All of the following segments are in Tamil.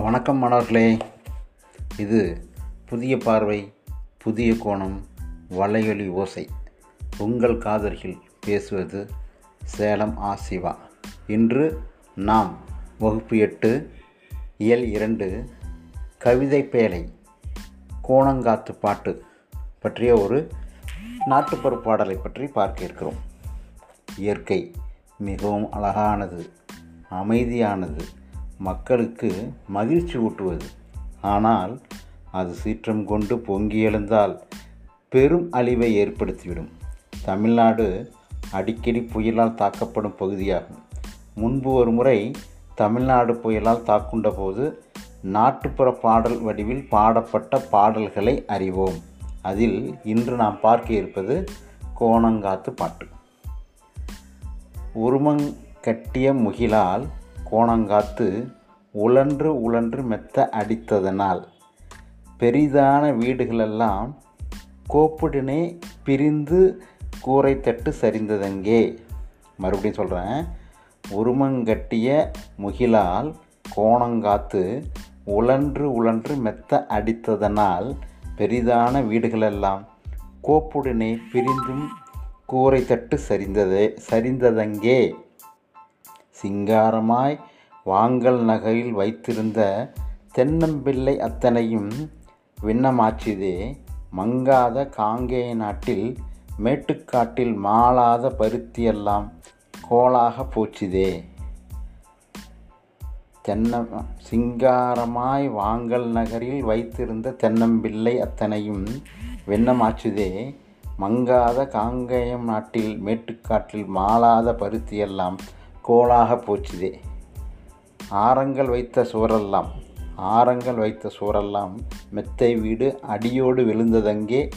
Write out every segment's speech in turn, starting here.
வணக்கம் மாணவர்களே. இது புதிய பார்வை புதிய கோணம் வலையொலி ஓசை. உங்கள் காதலில் பேசுவது சேலம் ஆ சிவா. இன்று நாம் வகுப்பு எட்டு இயல் இரண்டு கவிதை பேழை கோணங்காத்து பாட்டு பற்றிய ஒரு நாட்டுப்புற பாடலை பற்றி பார்க்க இருக்கிறோம். இயற்கை மிகவும் அழகானது அமைதியானது மக்களுக்கு மகிழ்ச்சி ஊட்டுவது. ஆனால் அது சீற்றம் கொண்டு பொங்கி எழுந்தால் பெரும் அழிவை ஏற்படுத்திவிடும். தமிழ்நாடு அடிக்கடி புயலால் தாக்கப்படும் பகுதியாகும். முன்பு ஒரு முறை தமிழ்நாடு புயலால் தாக்குண்ட போது நாட்டுப்புற பாடல் வடிவில் பாடப்பட்ட பாடல்களை அறிவோம். அதில் இன்று நாம் பார்க்க இருப்பது கோணங்காத்து பாட்டு. உருமங் கட்டிய முகிலால் கோணங்காத்து உழன்று உழன்று மெத்த அடித்ததனால் பெரிதான வீடுகளெல்லாம் கோப்புடனே பிரிந்து கூரை தட்டு சரிந்ததெங்கே? மறுபடியும் சொல்கிறேன் உருமங்கட்டிய முகிலால் கோணங்காத்து உழன்று உழன்று மெத்த அடித்ததனால் பெரிதான வீடுகளெல்லாம் கோப்புடனே பிரிந்தும் கூரை தட்டு சரிந்ததே சரிந்ததங்கே? சிங்காரமாய் வாங்கல் நகையில் வைத்திருந்த தென்னம்பிள்ளை அத்தனையும் விண்ணமாச்சிதே மங்காத காங்கேய நாட்டில் மேட்டுக்காட்டில் மாளாத பருத்தியெல்லாம் கோளாக போச்சுதே தென்ன சிங்காரமாய் வாங்கல் நகரில் வைத்திருந்த தென்னம்பிள்ளை அத்தனையும் வெண்ணமாச்சுதே மங்காத காங்கேயம் நாட்டில் மேட்டுக்காட்டில் மாளாத பருத்தியெல்லாம் கோளாக போச்சுதே. ஆரங்கள் வைத்த சுவரெல்லாம் ஆரங்கள் வைத்த சுவரெல்லாம் மெத்தை வீடு அடியோடு விழுந்ததங்கே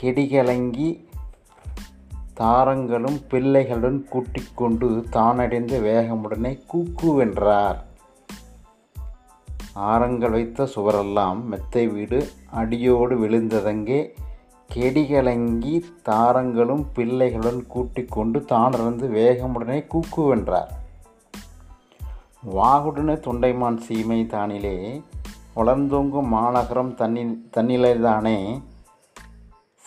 கெடிகலங்கி தாரங்களும் பிள்ளைகளுடன் கூட்டிக் கொண்டு தானடைந்த வேகமுடனே கூக்கு வென்றார். ஆரங்கள் வைத்த சுவரெல்லாம் மெத்தை வீடு அடியோடு விழுந்ததங்கே கெடிகளங்கி தாரங்களும் பிள்ளைகளுடன் கூட்டிக் கொண்டு தானிருந்து வேகமுடனே கூக்கு வென்றார். வாகுடனே தொண்டைமான் சீமை தானிலே வளர்ந்தோங்கும் மாநகரம் தன்னில் தன்னிலைதானே.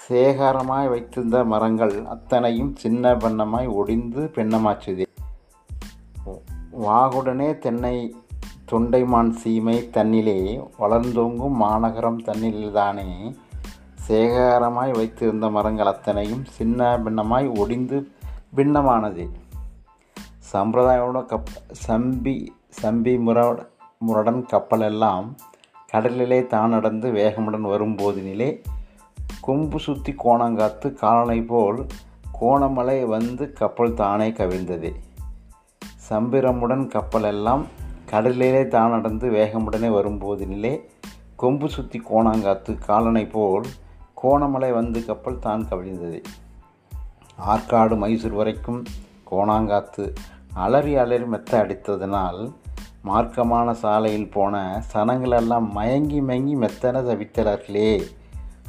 சேகாரமாய் வைத்திருந்த மரங்கள் அத்தனையும் சின்ன பண்ணமாய் ஒடிந்து பெண்ணமாச்சுதே. வாகுடனே தென்னை தொண்டைமான் சீமை தன்னிலே வளர்ந்தோங்கும் மாநகரம் தன்னில்தானே. சேகரமாய் வைத்திருந்த மரங்கள் அத்தனையும் சின்ன பின்னமாய் ஒடிந்து பின்னமானது. சம்பிரதாயோட கப் சம்பி சம்பி முர முரடன் கப்பல் எல்லாம் கடலிலே தான் நடந்து வேகமுடன் வரும்போதினிலே கொம்பு சுற்றி கோணங்காத்து காலனை போல் கோணமலை வந்து கப்பல் தானே கவிழ்ந்தது. சம்பிரமுடன் கப்பல் எல்லாம் கடலிலே தான் நடந்து வேகமுடனே வரும்போதினிலே கொம்பு சுற்றி கோணாங்காத்து காலனை போல் கோணமலை வந்து கப்பல் தான் கவிழ்ந்தது. ஆற்காடு மைசூர் வரைக்கும் கோணாங்காத்து அலறி அலறி மெத்த அடித்ததனால் மார்க்கமான சாலையில் போன சனங்களெல்லாம் மயங்கி மயங்கி மெத்தன தவித்தலர்களே.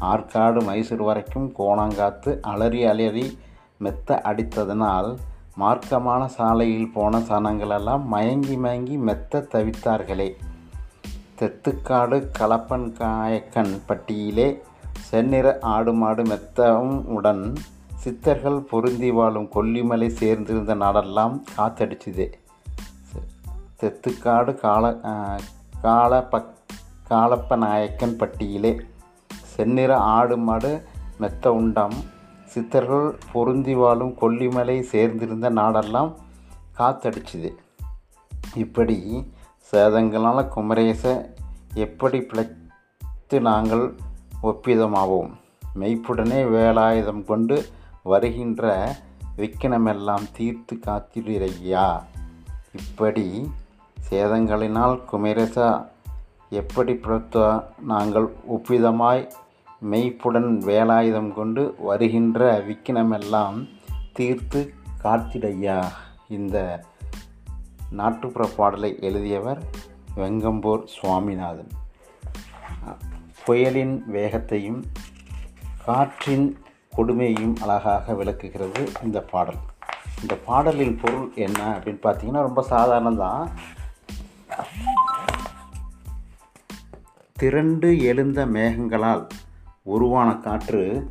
ஆற்காடு மைசூர் வரைக்கும் கோணாங்காத்து அலறி அலறி மெத்த அடித்ததனால் மார்க்கமான சாலையில் போன சனங்களெல்லாம் மயங்கி மயங்கி மெத்த தவித்தார்களே. தெத்துக்காடு கலப்பன் காயக்கன் பட்டியிலே செந்நிற ஆடு மாடு மெத்தவும் உடன் சித்தர்கள் பொருந்தி வாழும் கொல்லிமலை சேர்ந்திருந்த நாடெல்லாம் காத்தடிச்சுதே. தெத்துக்காடு கால கால பக் காலப்ப நாயக்கன் பட்டியிலே செந்நிற ஆடு மாடு மெத்த உண்டம் சித்தர்கள் பொருந்தி வாழும் கொல்லிமலை சேர்ந்திருந்த நாடெல்லாம் காத்தடிச்சுது. இப்படி சேதங்களால் குமரேச எப்படி பிழைத்து நாங்கள் ஒப்பிதமாவோம். மெய்ப்புடனே வேலாயுதம் கொண்டு வருகின்ற விக்கினமெல்லாம் தீர்த்து காத்திரையா இப்படி சேதங்களினால் குமரேசா எப்படி பிழைத்த நாங்கள் ஒப்பிதமாய் மெய்ப்புடன் வேலாயுதம் கொண்டு வருகின்ற விக்கினமெல்லாம் தீர்த்து காத்திடையா. இந்த நாட்டுப்புற பாடலை எழுதியவர் வெங்கம்பூர் சுவாமிநாதன். புயலின் வேகத்தையும் காற்றின் கொடுமையையும் அழகாக விளக்குகிறது இந்த பாடல். இந்த பாடலின் பொருள் என்ன அப்படின்னு பார்த்தீங்கன்னா ரொம்ப சாதாரணம்தான். திரண்டு எழுந்த மேகங்களால் உருவான காற்று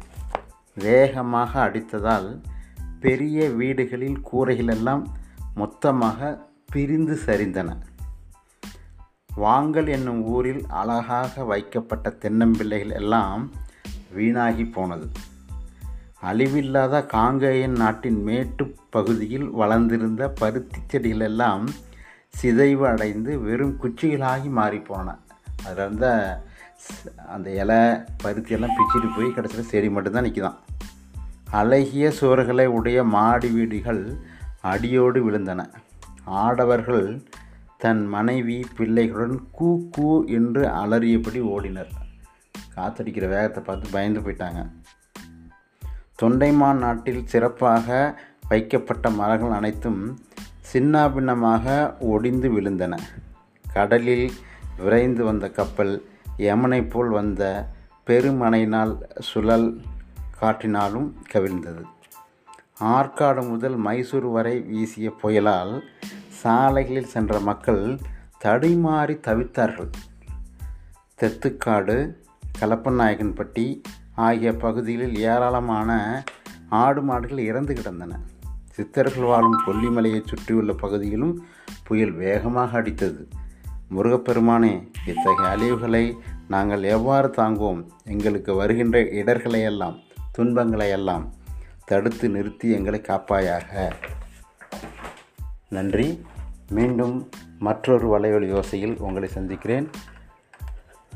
வேகமாக அடித்ததால் பெரிய வீடுகளில் கூரைகளெல்லாம் மொத்தமாக பிரிந்து சரிந்தன. வாங்கல் என்னும் ஊரில் அழகாக வைக்கப்பட்ட தென்னம்பிள்ளைகள் எல்லாம் வீணாகி போனது. அழிவில்லாத காங்கேயன் நாட்டின் மேட்டு பகுதியில் வளர்ந்திருந்த பருத்தி செடிகள் எல்லாம் சிதைவு அடைந்து வெறும் குச்சிகளாகி மாறிப்போன அதில் இருந்த அந்த இலை பருத்தி எல்லாம் பிச்சுட்டு போய் கடைசியில் செடி மட்டும்தான் நிற்கிதான் அழகிய சுவர்களை உடைய மாடி வீடுகள் அடியோடு விழுந்தன. ஆடவர்கள் தன் மனைவி பிள்ளைகளுடன் கூ கூ என்று அலறியபடி ஓடினர். காத்தடிக்கிற வேகத்தை பார்த்து பயந்து போயிட்டாங்க. தொண்டைமான் நாட்டில் சிறப்பாக வைக்கப்பட்ட மரங்கள் அனைத்தும் சின்னாபின்னமாக ஒடிந்து விழுந்தன. கடலில் விரைந்து வந்த கப்பல் யமனை போல் வந்த பெருமனையினால் சுழல் காற்றினாலும் கவிழ்ந்தது. ஆற்காடு முதல் மைசூர் வரை வீசிய புயலால் சாலைகளில் சென்ற மக்கள் தடுமாறி தவித்தார்கள். தெத்துக்காடு கலப்பநாயகன்பட்டி ஆகிய பகுதிகளில் ஏராளமான ஆடு மாடுகள் இறந்து கிடந்தன. சித்தர்கள் வாழும் கொல்லிமலையை சுற்றியுள்ள பகுதியிலும் புயல் வேகமாக அடித்தது. முருகப்பெருமானே இத்தகைய அழிவுகளை நாங்கள் எவ்வாறு தாங்குவோம்? எங்களுக்கு வருகின்ற இடர்களையெல்லாம் துன்பங்களையெல்லாம் தடுத்து நிறுத்தி எங்களை காப்பாயாக. நன்றி. மீண்டும் மற்றொரு வலையொலி யோசையில் உங்களை சந்திக்கிறேன்.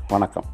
வணக்கம்.